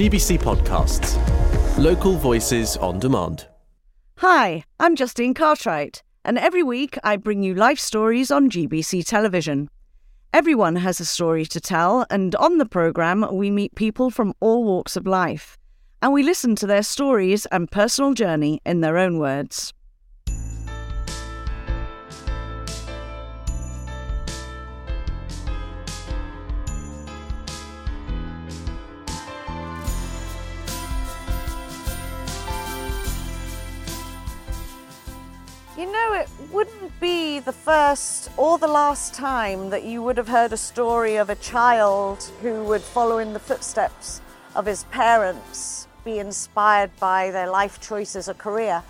GBC Podcasts. Local voices on demand. Hi, I'm Justine Cartwright, and every week I bring you life stories on GBC television. Everyone has a story to tell, and on the programme, we meet people from all walks of life, and we listen to their stories and personal journey in their own words. Know, it wouldn't be the first or the last time that you would have heard a story of a child who would follow in the footsteps of his parents, be inspired by their life choices or career.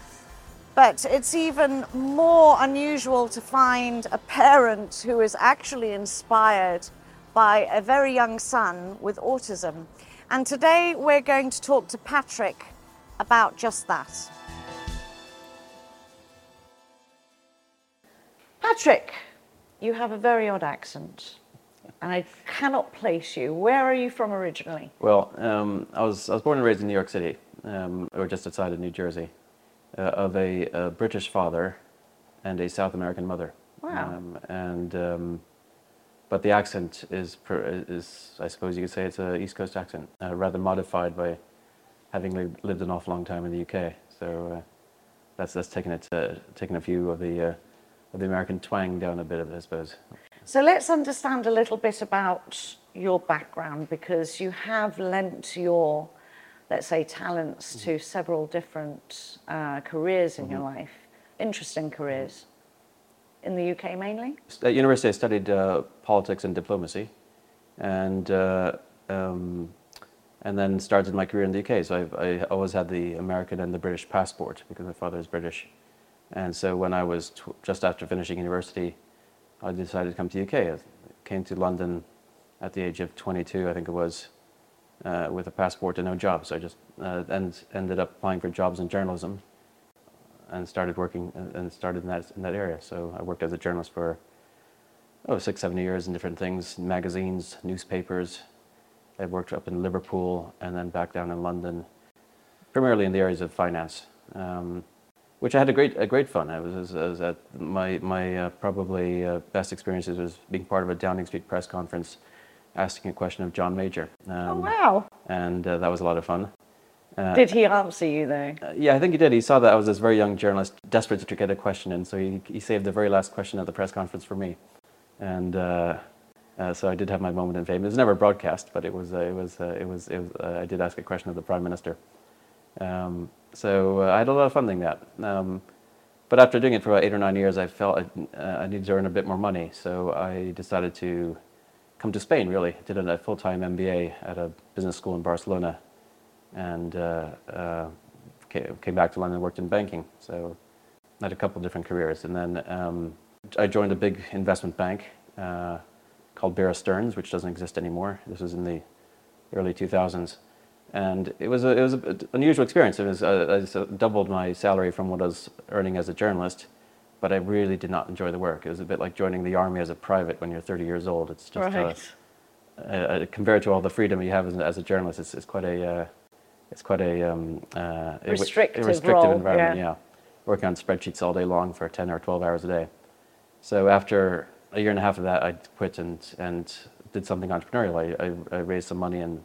But it's even more unusual to find a parent who is actually inspired by a very young son with autism. And today we're going to talk to Patrick about just that. Patrick, you have a very odd accent, and I cannot place you. Where are you from originally? Well, um, I was I was born and raised in New York City, um, or just outside of New Jersey, uh, of a, a British father and a South American mother. Wow. Um, and um, but the accent is is I suppose you could say it's an East Coast accent, uh, rather modified by having li- lived an awful long time in the UK. So uh, that's that's taken it uh, taken a few of the uh, the American twang down a bit of it, I suppose. So let's understand a little bit about your background because you have lent your, let's say, talents to several different uh, careers in your life, interesting careers. In the UK mainly? At university, I studied uh, politics and diplomacy, and uh, um, and then started my career in the UK. So I've, I always had the American and the British passport because my father is British, and so when I was tw- just after finishing university, I decided to come to UK. I came to London at the age of 22, I think it was, uh, with a passport and no job. So I just uh, and ended up applying for jobs in journalism, and started working uh, and started in that in that area. So I worked as a journalist for oh six seven years in different things, magazines, newspapers. I worked up in Liverpool and then back down in London, primarily in the areas of finance, um, which I had a great a great fun. I was, I was at my my uh, probably uh, best experiences was being part of a Downing Street press conference, asking a question of John Major. Um, oh, wow. And uh, that was a lot of fun. Uh, Did he answer you though? uh, yeah, I think he did. He saw that I was this very young journalist, desperate to get a question in, so he, he saved the very last question at the press conference for me, and uh, uh, so I did have my moment in fame. It was never broadcast, but it was uh, it was uh, it was, it was uh, I did ask a question of the prime minister. Um, so uh, I had a lot of fun doing that. Um, but after doing it for about eight or nine years, I felt I, uh, I needed to earn a bit more money, so I decided to come to Spain. Really, did a full-time MBA at a business school in Barcelona, and uh, uh, ca- came back to London and worked in banking. So I had a couple different careers, and then um, I joined a big investment bank uh, called Bear Stearns, which doesn't exist anymore. This was in the early 2000s, and it was a, it was an unusual experience. It was uh, I doubled my salary from what I was earning as a journalist, but I really did not enjoy the work. It was a bit like joining the army as a private when you're 30 years old. It's just uh, uh, uh, compared to all the freedom you have as, as a journalist, it's, it's quite a uh, it's quite a, um, uh, Restrictive a restrictive role, environment. yeah. Yeah, working on spreadsheets all day long for 10 or 12 hours a day. So after a year and a half of that, I quit and and did something entrepreneurial. I, I, I raised some money and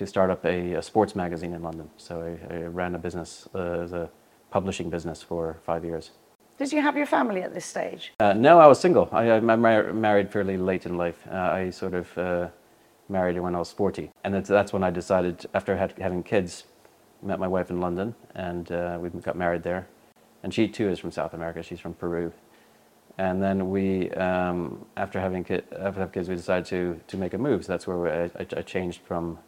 to start up a, a sports magazine in London. So I, I ran a business uh, as a publishing business for five years. Did you have your family at this stage? Uh, no, I was single. I, I mar- married fairly late in life. Uh, I sort of uh, married when I was 40. And that's, that's when I decided, after had, having kids, met my wife in London and uh, we got married there. And she too is from South America. She's from Peru. And then we, um, after having ki- after having kids, we decided to, to make a move. So that's where I I changed from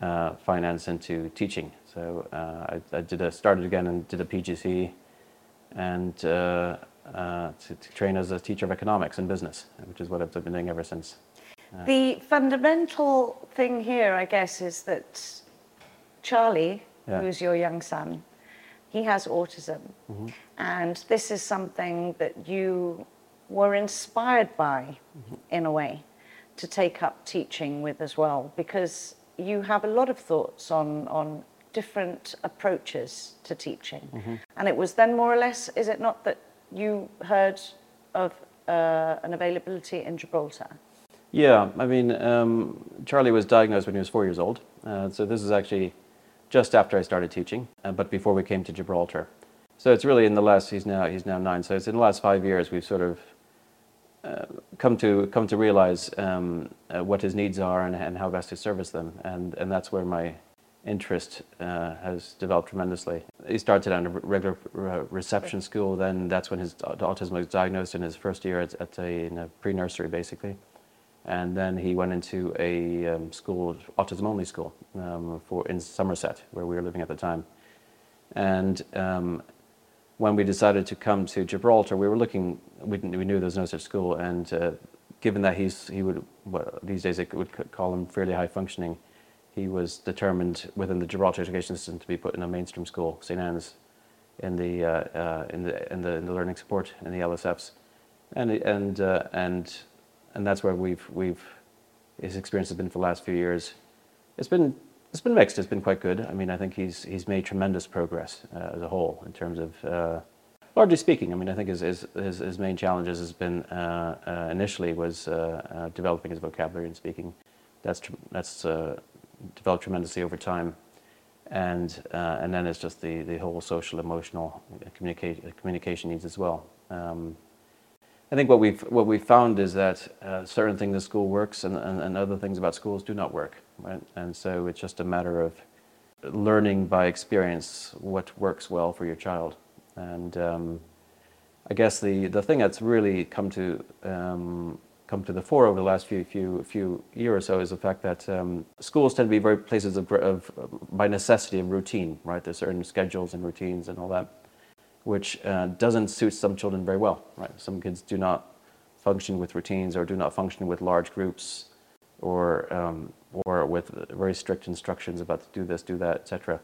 uh, finance into teaching. So uh, I, I did a, started again and did a PGC and uh, uh, to, to train as a teacher of economics and business, which is what I've been doing ever since. The fundamental thing here, I guess, is that Charlie, Yeah. who's your young son, he has autism. Mm-hmm. And this is something that you were inspired by, Mm-hmm. in a way, to take up teaching with as well. Because you have a lot of thoughts on, on different approaches to teaching. Mm-hmm. And it was then more or less, is it not that you heard of uh, an availability in Gibraltar? Yeah, I mean, um, Charlie was diagnosed when he was four years old. Uh, so this is actually just after I started teaching, uh, but before we came to Gibraltar. So it's really in the last, he's now, he's now nine. So it's in the last five years we've sort of uh, come to come to realize um, uh, what his needs are and, and how best to service them, and and that's where my interest uh, has developed tremendously. He started at a regular reception school. Then that's when his autism was diagnosed in his first year at, at a, in a pre-nursery, basically, and then he went into a um, school, autism-only school, um, for in Somerset, where we were living at the time, and um, when we decided to come to Gibraltar, we were looking, we, we knew there was no such school, and uh, given that he's, he would, these days they would call him fairly high functioning, he was determined within the Gibraltar education system to be put in a mainstream school, St. Anne's, in the, uh, uh, in the, in the, in the learning support, in the LSFs. And, and, uh, and, and that's where we've, we've, his experience has been for the last few years. It's been it's been mixed. It's been quite good. I mean, I think he's he's made tremendous progress uh, as a whole in terms of, uh, largely speaking. I mean, I think his his, his, his main challenges has been uh, uh initially was uh, uh, developing his vocabulary and speaking. That's that's developed tremendously over time, and and then it's just the, the whole social emotional communicate, communication needs as well. Um, I think what we've what we've found is that certain things in school works and, and, and other things about schools do not work right? And so it's just a matter of learning by experience what works well for your child. And um, I guess the, the thing that's really come to um, come to the fore over the last few few few years or so is the fact that um, schools tend to be very places of, of, by necessity of routine, right? There's certain schedules and routines and all that, which uh, doesn't suit some children very well, right? Some kids do not function with routines or do not function with large groups or um, or with very strict instructions about to do this, do that, etc.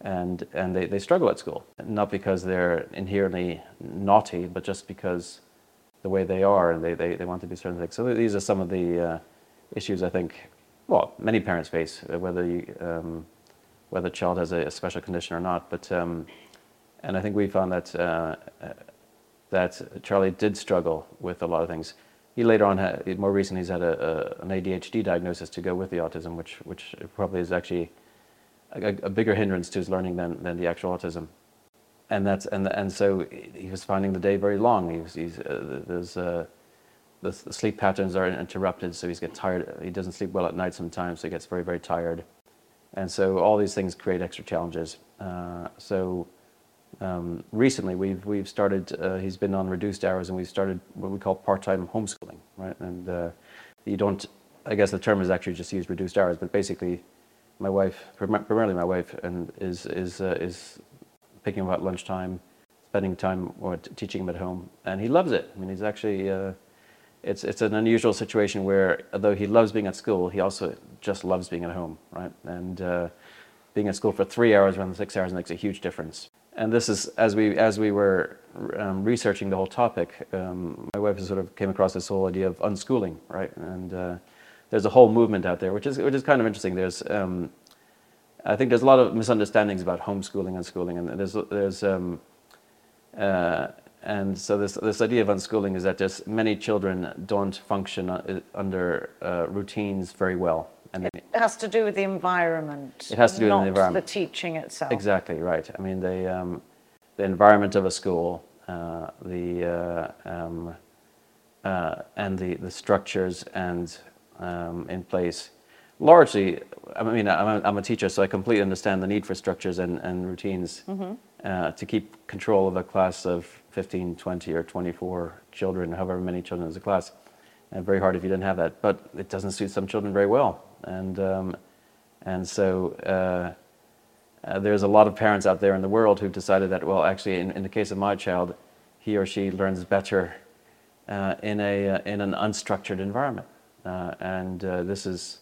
And and they, they struggle at school, not because they're inherently naughty, but just because the way they are and they, they, they want to do certain things. So these are some of the uh, issues I think, well, many parents face, uh, whether you, um, whether the child has a, a, special condition or not. But um, and I think we found that uh, that Charlie did struggle with a lot of things he later on had, more recently, he's had a, a, an ADHD diagnosis to go with the autism, which, which probably is actually a, a, bigger hindrance to his learning than, than the actual autism. And, that's, and, and so he was finding the day very long. He was, he's, uh, there's, uh, the, the, sleep patterns are interrupted, so he's get tired. He doesn't sleep well at night sometimes, so he gets very, very tired. And so all these things create extra challenges. Uh, so um, recently, we've we've started. Uh, he's been on reduced hours, and we've started what we call part-time homeschooling, right? And uh, you don't. I guess the term is actually just used reduced hours, but basically, my wife, primarily my wife, and is is uh, is picking him up at lunchtime, spending time or teaching him at home, and he loves it. I mean, he's actually. Uh, it's it's an unusual situation where, although he loves being at school, he also just loves being at home, right? And uh, being at school for three hours rather than six hours makes a huge difference and this is as we as we were um, researching the whole topic, um, my wife sort of came across this whole idea of unschooling, right? And uh, there's a whole movement out there, which is which is kind of interesting. There's um, I think there's a lot of misunderstandings about homeschooling and schooling, and there's there's um, uh, and so this this idea of unschooling is that just many children don't function uh, under uh, routines very well, and it has to do with the environment. It has to do with the environment. the teaching itself. Exactly right. I mean, the um, the environment of a school, uh, the uh, um, uh, and the the structures and um, in place. Largely, I mean, I'm a, I'm a teacher, so I completely understand the need for structures and, and routines mm-hmm. Uh, to keep control of a class of 15, 20, or 24 children, however many children is a class. And very hard if you didn't have that. But it doesn't suit some children very well and um, and so uh, uh, there's a lot of parents out there in the world who've decided that well, actually, in, in the case of my child, he or she learns better uh, in a uh, in an unstructured environment, uh, and uh, this is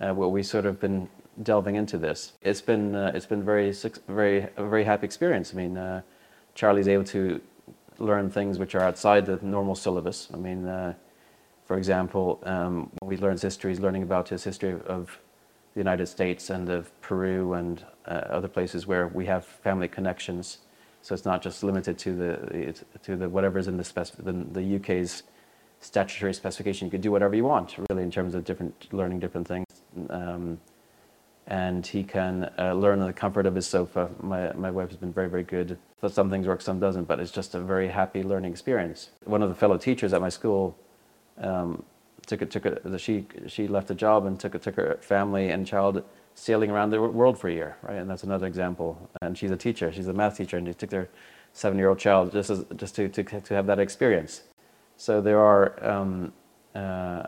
what we sort of been delving into this. It's been it's been very very a very happy experience. I mean, Charlie's able to learn things which are outside the normal syllabus. I mean for example, um, when we learn history, he's learning about his history of the United States and of Peru and uh, other places where we have family connections. So it's not just limited to the to the whatever's in the, the, the UK's statutory specification. You could do whatever you want, really, in terms of different learning different things. Um, and he can uh, learn in the comfort of his sofa. My, my wife has been very, very good. So some things work, some doesn't, but it's just a very happy learning experience. One of the fellow teachers at my school um, took a, took a, she, she left a job and took, a, took her family and child sailing around the world for a year, right? And that's another example. And she's a teacher, she's a math teacher, and she took their seven-year-old child just, as, just to, to, to have that experience. So there are, um, uh,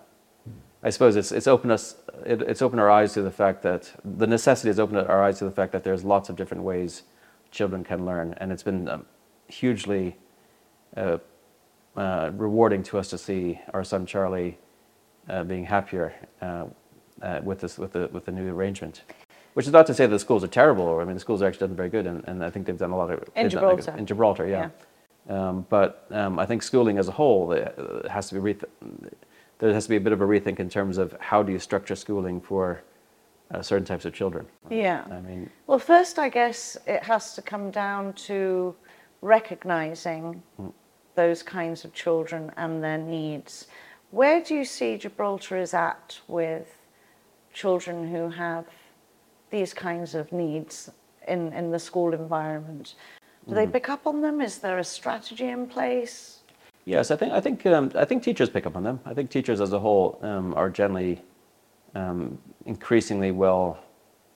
I suppose it's, it's, opened us, it, it's opened our eyes to the fact that the necessity has opened our eyes to the fact that there's lots of different ways children can learn. And it's been um, hugely uh, uh, rewarding to us to see our son Charlie uh, being happier uh, uh, with, this, with, the, with the new arrangement. Which is not to say that the schools are terrible, or I mean, the schools are actually done very good, and, and I think they've done a lot of. In Gibraltar. in Gibraltar, yeah. yeah. Um, but um, I think schooling as a whole uh, has to be reth- there has to be a bit of a rethink in terms of how do you structure schooling for uh, certain types of children. Yeah. I mean, well, first, I guess it has to come down to recognizing mm. Those kinds of children and their needs. Where do you see Gibraltar is at with children who have these kinds of needs in, in the school environment? Do mm. they pick up on them? Is there a strategy in place? Yes, I think I think um, I think teachers pick up on them. I think teachers as a whole um, are generally um, increasingly well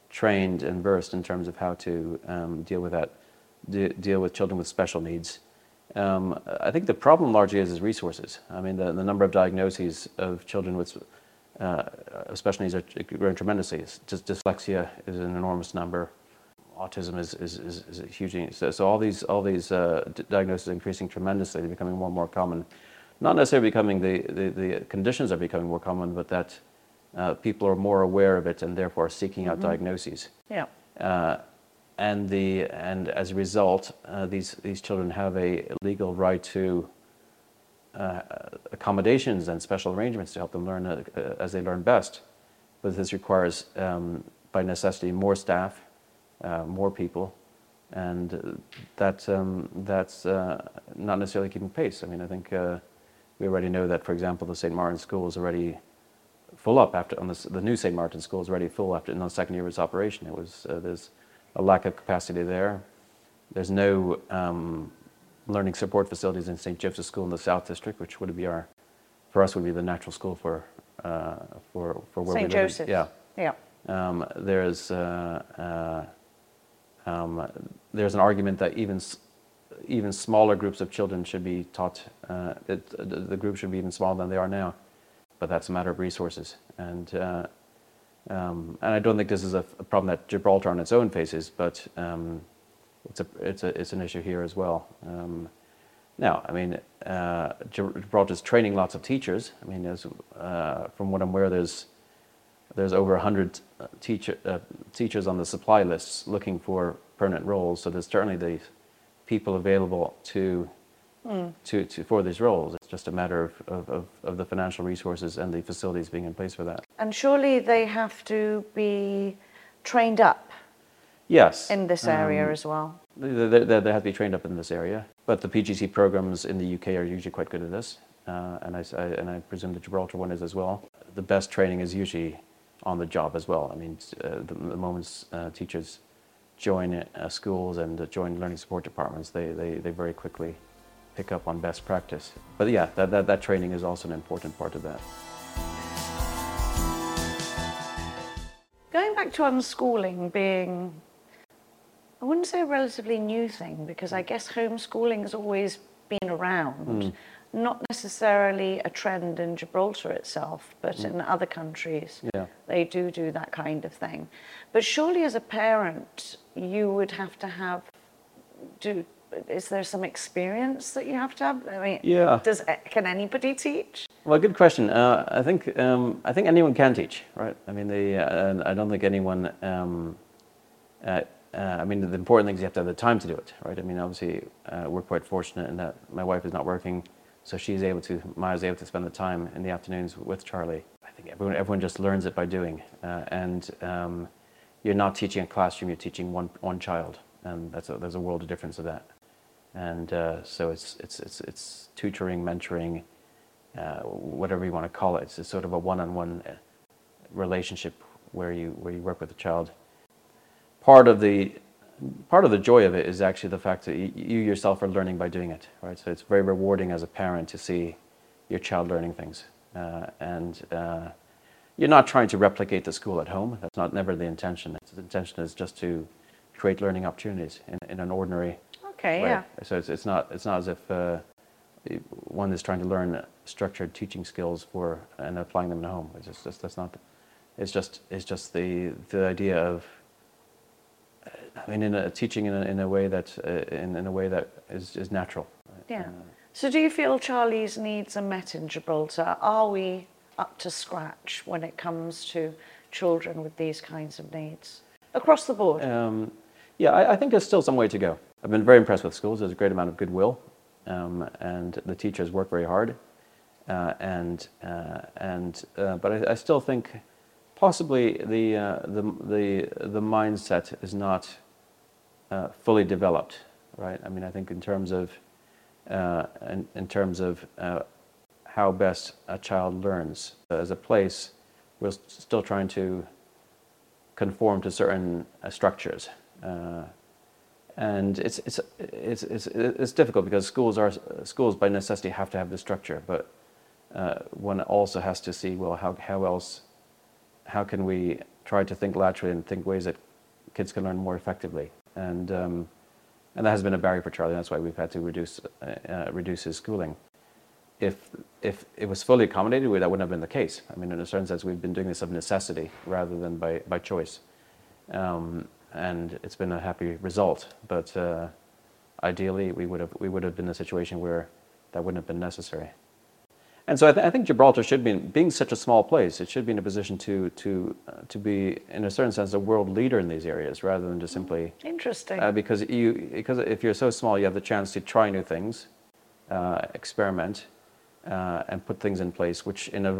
trained and versed in terms of how to um, deal with that, de- deal with children with special needs. Um, I think the problem largely is, is resources. I mean, the, the number of diagnoses of children with uh, special needs are growing tremendously. Just dyslexia is an enormous number autism is, is, is, is hugely so, so all these all these uh, diagnoses are increasing tremendously. They're becoming more and more common. Not necessarily becoming the, the, the conditions are becoming more common, but that uh, people are more aware of it and therefore seeking out mm-hmm. diagnoses. Yeah. Uh, and the and as a result, uh, these these children have a legal right to uh, accommodations and special arrangements to help them learn uh, as they learn best. But this requires, um, by necessity, more staff uh, more people, and that um, that's uh, not necessarily keeping pace. I mean, I think uh, we already know that, for example, the St. Martin School is already full up after on the new St. Martin School is already full after in the second year of its operation. It was uh, there's a lack of capacity there. There's no um, learning support facilities in St. Joseph's School in the South District, which would be our, for us, would be the natural school for uh, for for where St. we live. St. Joseph's. Yeah. Yeah. Um, there's uh, um, there's an argument that even even smaller groups of children should be taught. Uh, it, the group should be even smaller than they are now, but that's a matter of resources. And uh, and I don't think this is a, problem that Gibraltar on its own faces, but um, it's an issue here as well. Um, now, I mean, uh, Gibraltar's training lots of teachers. I mean, uh, from what I'm aware, there's there's over 100 uh, teacher, uh, teachers on the supply lists looking for permanent roles. So there's certainly the people available to, mm. to, to, for these roles. It's just a matter of, of, of, of, the financial resources and the facilities being in place for that. And surely they have to be trained up. Yes. In this area um, as well. They, they, they, have to be trained up in this area. But the PGC programs in the UK are usually quite good at this. Uh, and, I, I, and I presume the Gibraltar one is as well. The best training is usually on the job as well. I mean, uh, the, the moment uh, teachers join uh, schools and join learning support departments, they, they, they very quickly pick up on best practice. But yeah, that, that, that training is also an important part of that. Going back to unschooling being, I wouldn't say a relatively new thing because I guess homeschooling has always been around. Mm not necessarily a trend in Gibraltar itself, but mm. in other countries, yeah. they do do that kind of thing. But surely, as a parent, you would have to have do. Is there some experience that you have to have? I mean, yeah. Does can anybody teach? Well, good question. Uh, I think um, I think anyone can teach, right? I mean, the uh, I don't think anyone. Um, uh, uh, I mean, the important thing is you have to have the time to do it, right? I mean, obviously, uh, we're quite fortunate in that my wife is not working so she's able to, Maya's able to spend the time in the afternoons with Charlie. I think everyone, everyone just learns it by doing. Uh, and um, you're not teaching a classroom, you're teaching one, one child. And that's a, there's a world of difference of that. And uh, so it's, it's, it's, it's tutoring, mentoring, uh, whatever you want to call it. It's sort of a one-on-one uh, relationship where you, where you work with the child. Part of the part of the joy of it is actually the fact that you yourself are learning by doing it, right? So it's very rewarding as a parent to see your child learning things, uh, and uh, you're not trying to replicate the school at home. That's not never the intention. The intention is just to create learning opportunities in, in an ordinary okay, way. yeah. So it's, it's not it's not as if uh, one is trying to learn structured teaching skills for and applying them at home. It's just, just that's not. It's just it's just the the idea of I mean, in a, teaching in a, in a way that uh, in, in a way that is, is natural. Yeah. So, do you feel Charlie's needs are met in Gibraltar? Are we up to scratch when it comes to children with these kinds of needs across the board? Um, yeah, I, I, think there's still some way to go. I've been very impressed with schools. There's a great amount of goodwill, um, and the teachers work very hard. Uh, and uh, and uh, but I, I, still think possibly the uh, the the the mindset is not uh, fully developed, right? I mean, I think in terms of uh, in, in, terms of how best a child learns as a place, we're still trying to conform to certain structures, and it's, it's it's it's it's difficult because schools are schools by necessity have to have the structure, but uh, one also has to see well how how else how can we try to think laterally and think ways that kids can learn more effectively and um, and that has been a barrier for Charlie. That's why we've had to reduce uh, uh, reduce his schooling. If if it was fully accommodated, that wouldn't have been the case. I mean, in a certain sense, we've been doing this of necessity rather than by by choice, um, and it's been a happy result. But uh, ideally, we would have we would have been in a situation where that wouldn't have been necessary. And so I, th- I, think Gibraltar should be, being such a small place, it should be in a position to to uh, to be, in a certain sense, a world leader in these areas, rather than just simply interesting. Uh, because you because if you're so small, you have the chance to try new things, uh, experiment, uh, and put things in place, which in a,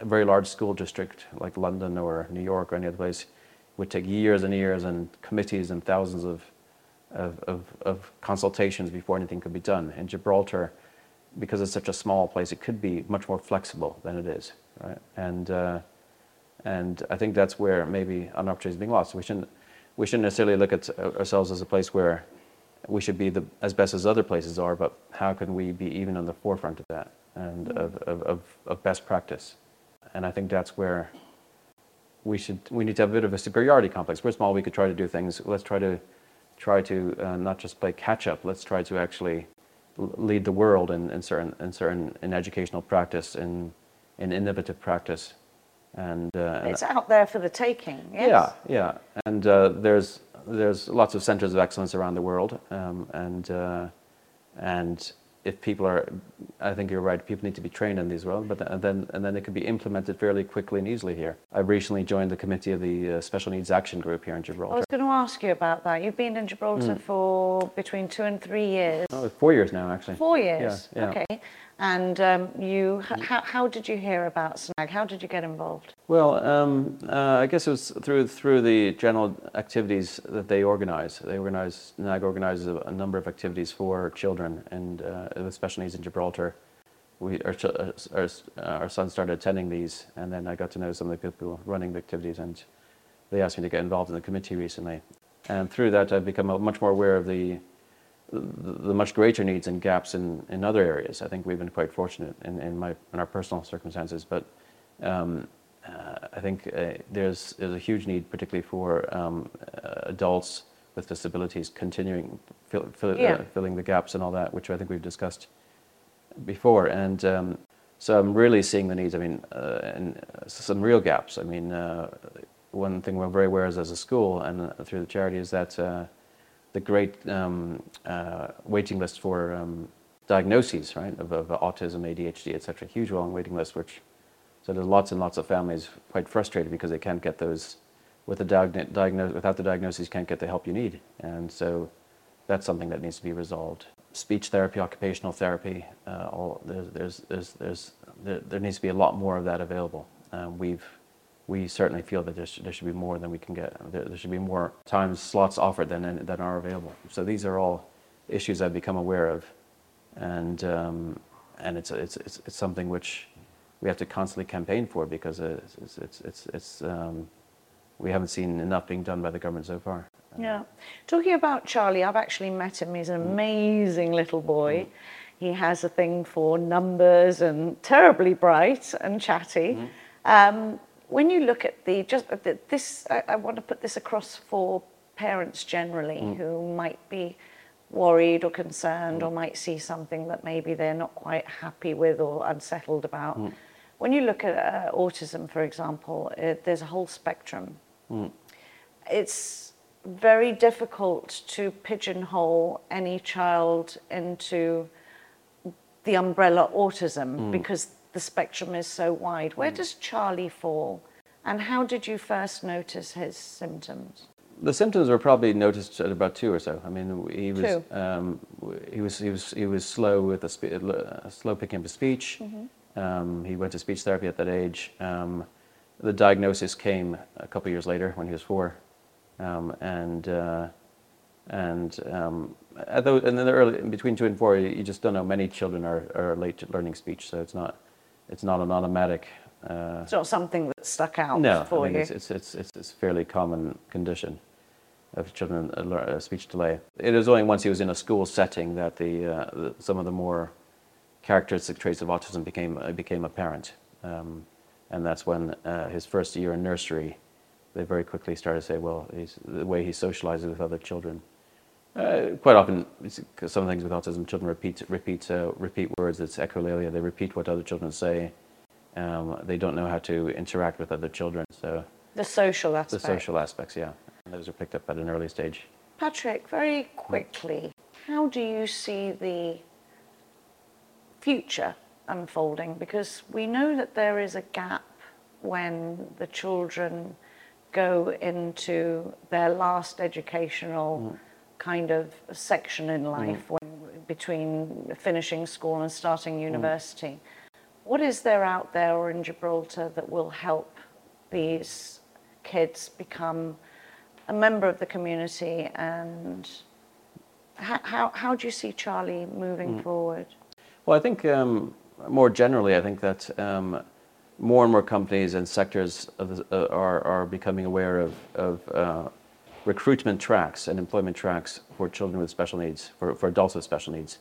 a, very large school district like London or New York or any other place would take years and years and committees and thousands of of, of, of consultations before anything could be done. In Gibraltar because it's such a small place, it could be much more flexible than it is, right? And uh, and I think that's where maybe an opportunity is being lost. We shouldn't we shouldn't necessarily look at ourselves as a place where we should be the, as best as other places are, but how can we be even on the forefront of that and of, of, of, of best practice? And I think that's where we should we need to have a bit of a superiority complex. We're small, we could try to do things. Let's try to try to uh, not just play catch up. Let's try to actually lead the world in, in certain in certain in educational practice in in innovative practice and, uh, it's out there for the taking yes? yeah yeah and uh, there's there's lots of centers of excellence around the world um, and uh, and if people are, I think you're right, people need to be trained in these roles, but then, and then it can be implemented fairly quickly and easily here. I've recently joined the committee of the uh, Special Needs Action Group here in Gibraltar. I was going to ask you about that. You've been in Gibraltar mm. for between two and three years. Oh, four years now, actually. Four years? Yeah, yeah. Okay. And um, you, how, how did you hear about SNAG? How did you get involved? Well, um, uh, I guess it was through through the general activities that they organise. They organise SNAG organises a, a, number of activities for children and uh, with special needs in Gibraltar. We, our, our, our son started attending these, and then I got to know some of the people running the activities, and they asked me to get involved in the committee recently. And through that, I've become much more aware of the the, much greater needs and gaps in, in other areas. I think we've been quite fortunate in, in, my, in our personal circumstances, but um, uh, I think uh, there's, there's a huge need, particularly for um, uh, adults with disabilities, continuing fill, fill, yeah. Uh, filling the gaps and all that, which I think we've discussed before. And um, so I'm really seeing the needs. I mean, uh, and some real gaps. I mean, uh, one thing we're very aware of as a school and through the charity is that the great um, uh, waiting list for um, diagnoses, right, of, of, autism, ADHD, etc. Huge long waiting list, which so there's lots and lots of families quite frustrated because they can't get those with the diagno- without the diagnosis, you can't get the help you need, and so that's something that needs to be resolved. Speech therapy, occupational therapy, uh, all there's, there's, there's there, there, needs to be a lot more of that available. um, we've we certainly feel that there should, there should be more than we can get. There, there should be more times slots offered than than are available. So these are all issues I've become aware of, and um, and it's, it's it's it's something which we have to constantly campaign for because it's it's it's, it's, it's um, we haven't seen enough being done by the government so far. Yeah. Talking about Charlie, I've actually met him. He's an amazing little boy. He has a thing for numbers and terribly bright and chatty. Um, when you look at the just uh, this, I, I want to put this across for parents generally who might be worried or concerned or might see something that maybe they're not quite happy with or unsettled about. When you look at uh, autism, for example, uh, there's a whole spectrum. It's very difficult to pigeonhole any child into the umbrella autism because the spectrum is so wide. Where does Charlie fall? And how did you first notice his symptoms? The symptoms were probably noticed at about two or so. I mean, he was um, he was he was he was slow with a spe- uh, slow picking up his speech. Um, he went to speech therapy at that age. Um, the diagnosis came a couple years later when he was four, um, and uh, and um, at those, and then the early between two and four, you you just don't know. Many children are, are late to learning speech, so it's not it's not an automatic. Uh, It's not something that stuck out no, for I mean, you. it's, it's, it's, it's, it's a fairly common condition of children uh, lear- uh, speech delay. It was only once he was in a school setting that the, uh, the some of the more characteristic traits of autism became uh, became apparent, um, and that's when uh, his first year in nursery, they very quickly started to say, well, he's, the way he socializes with other children. Uh, quite often, some things with autism, children repeat repeat uh, repeat words. It's echolalia. They repeat what other children say. Um, they don't know how to interact with other children. So the social aspects. the social aspects, yeah, and those are picked up at an early stage. Patrick, very quickly, how do you see the future unfolding? Because we know that there is a gap when the children go into their last educational kind of section in life when, between finishing school and starting university. What is there out there or in Gibraltar that will help these kids become a member of the community and how, how, how do you see Charlie moving forward? Well, I think um, more generally, I think that um, more and more companies and sectors the, uh, are, are becoming aware of, of uh, recruitment tracks and employment tracks for children with special needs, for, for adults with special needs.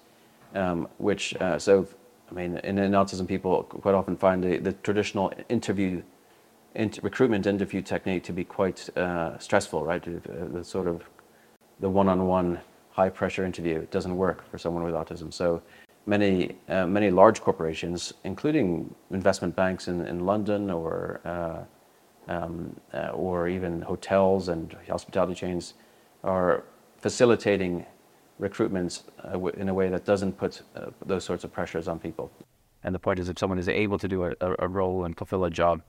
Um, which, uh, so, I mean, in, in autism, people quite often find the, the traditional interview, int- recruitment interview technique to be quite uh, stressful, right? Uh, The sort of the one-on-one high-pressure interview doesn't work for someone with autism. So many uh, many large corporations, including investment banks in, in London or uh, or even hotels and hospitality chains, are facilitating recruitments uh, in a way that doesn't put uh, those sorts of pressures on people. And the point is, if someone is able to do a, a, role and fulfill a job,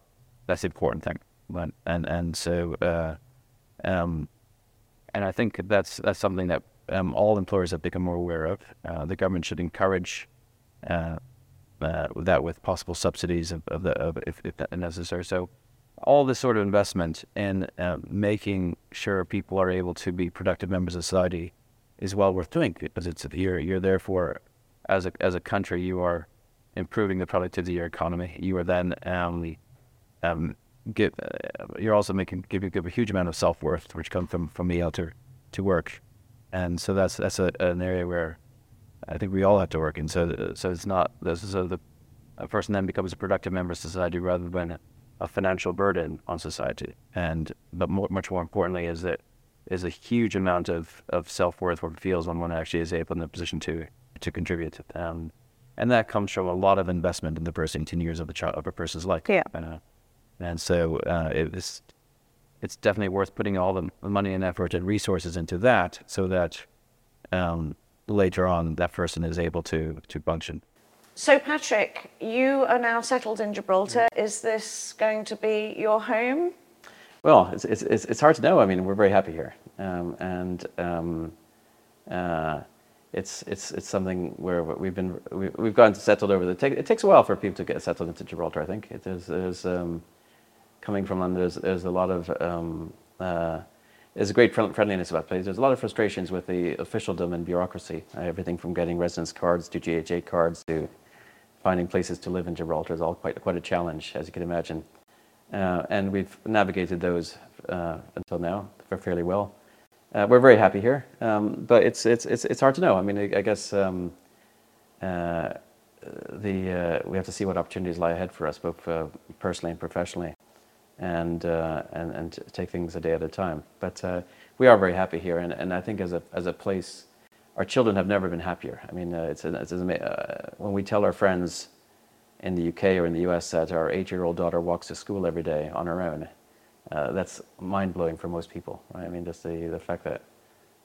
that's the important thing. But, and and so, uh, um, and I think that's that's something that um, all employers have become more aware of. Uh, the government should encourage uh, uh, that with possible subsidies of, of the of if, if necessary. So, all this sort of investment in uh, making sure people are able to be productive members of society is well worth doing because it's you're you're therefore as a as a country you are improving the productivity of your economy. You are then um, um, give uh, you're also making give give a huge amount of self worth which comes from from being able to work, and so that's that's a, an area where I think we all have to work. And so so it's not a, the a person then becomes a productive member of society rather than a financial burden on society. And but more, much more importantly is that is a huge amount of, of self worth one feels when one actually is able in a position to to contribute. Um, and that comes from a lot of investment in the first 18 years of the child of a person's life. Yeah. And, uh, and so uh, it was, it's definitely worth putting all the money and effort and resources into that so that um, later on that person is able to to function. So, Patrick, you are now settled in Gibraltar. Is this going to be your home? Well, it's, it's, it's, hard to know. I mean, we're very happy here. Um, and um, uh, it's it's it's something where we've been we, we've gotten settled over the. It takes a while for people to get settled into Gibraltar. I think it is. There's um, coming from London. There's, there's a lot of um, uh, there's a great friendliness about the place. There's a lot of frustrations with the officialdom and bureaucracy. Everything from getting residence cards to GHA cards to finding places to live in Gibraltar is all quite quite a challenge, as you can imagine. Uh, and we've navigated those uh, until now fairly well. Uh, we're very happy here, um, but it's, it's, it's, it's hard to know. I mean, I, I guess um, uh, the, uh, we have to see what opportunities lie ahead for us, both uh, personally and professionally, and, and, and take things a day at a time. But we are very happy here, and, and I think as a, as a place, our children have never been happier. I mean, it's, it's, when we tell our friends in the UK or in the US that our eight-year-old daughter walks to school every day on her own, uh, that's mind blowing for most people. Right? I mean, just the, the fact that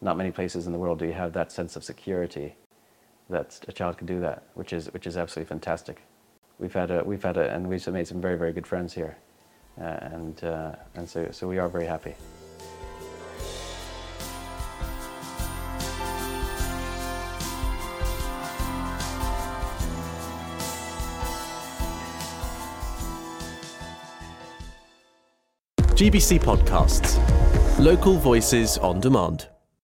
not many places in the world do you have that sense of security that a child can do that, which is which is absolutely fantastic. We've had a we've had a and we've made some very very good friends here, uh, and uh, and so so we are very happy. GBC Podcasts, local voices on demand.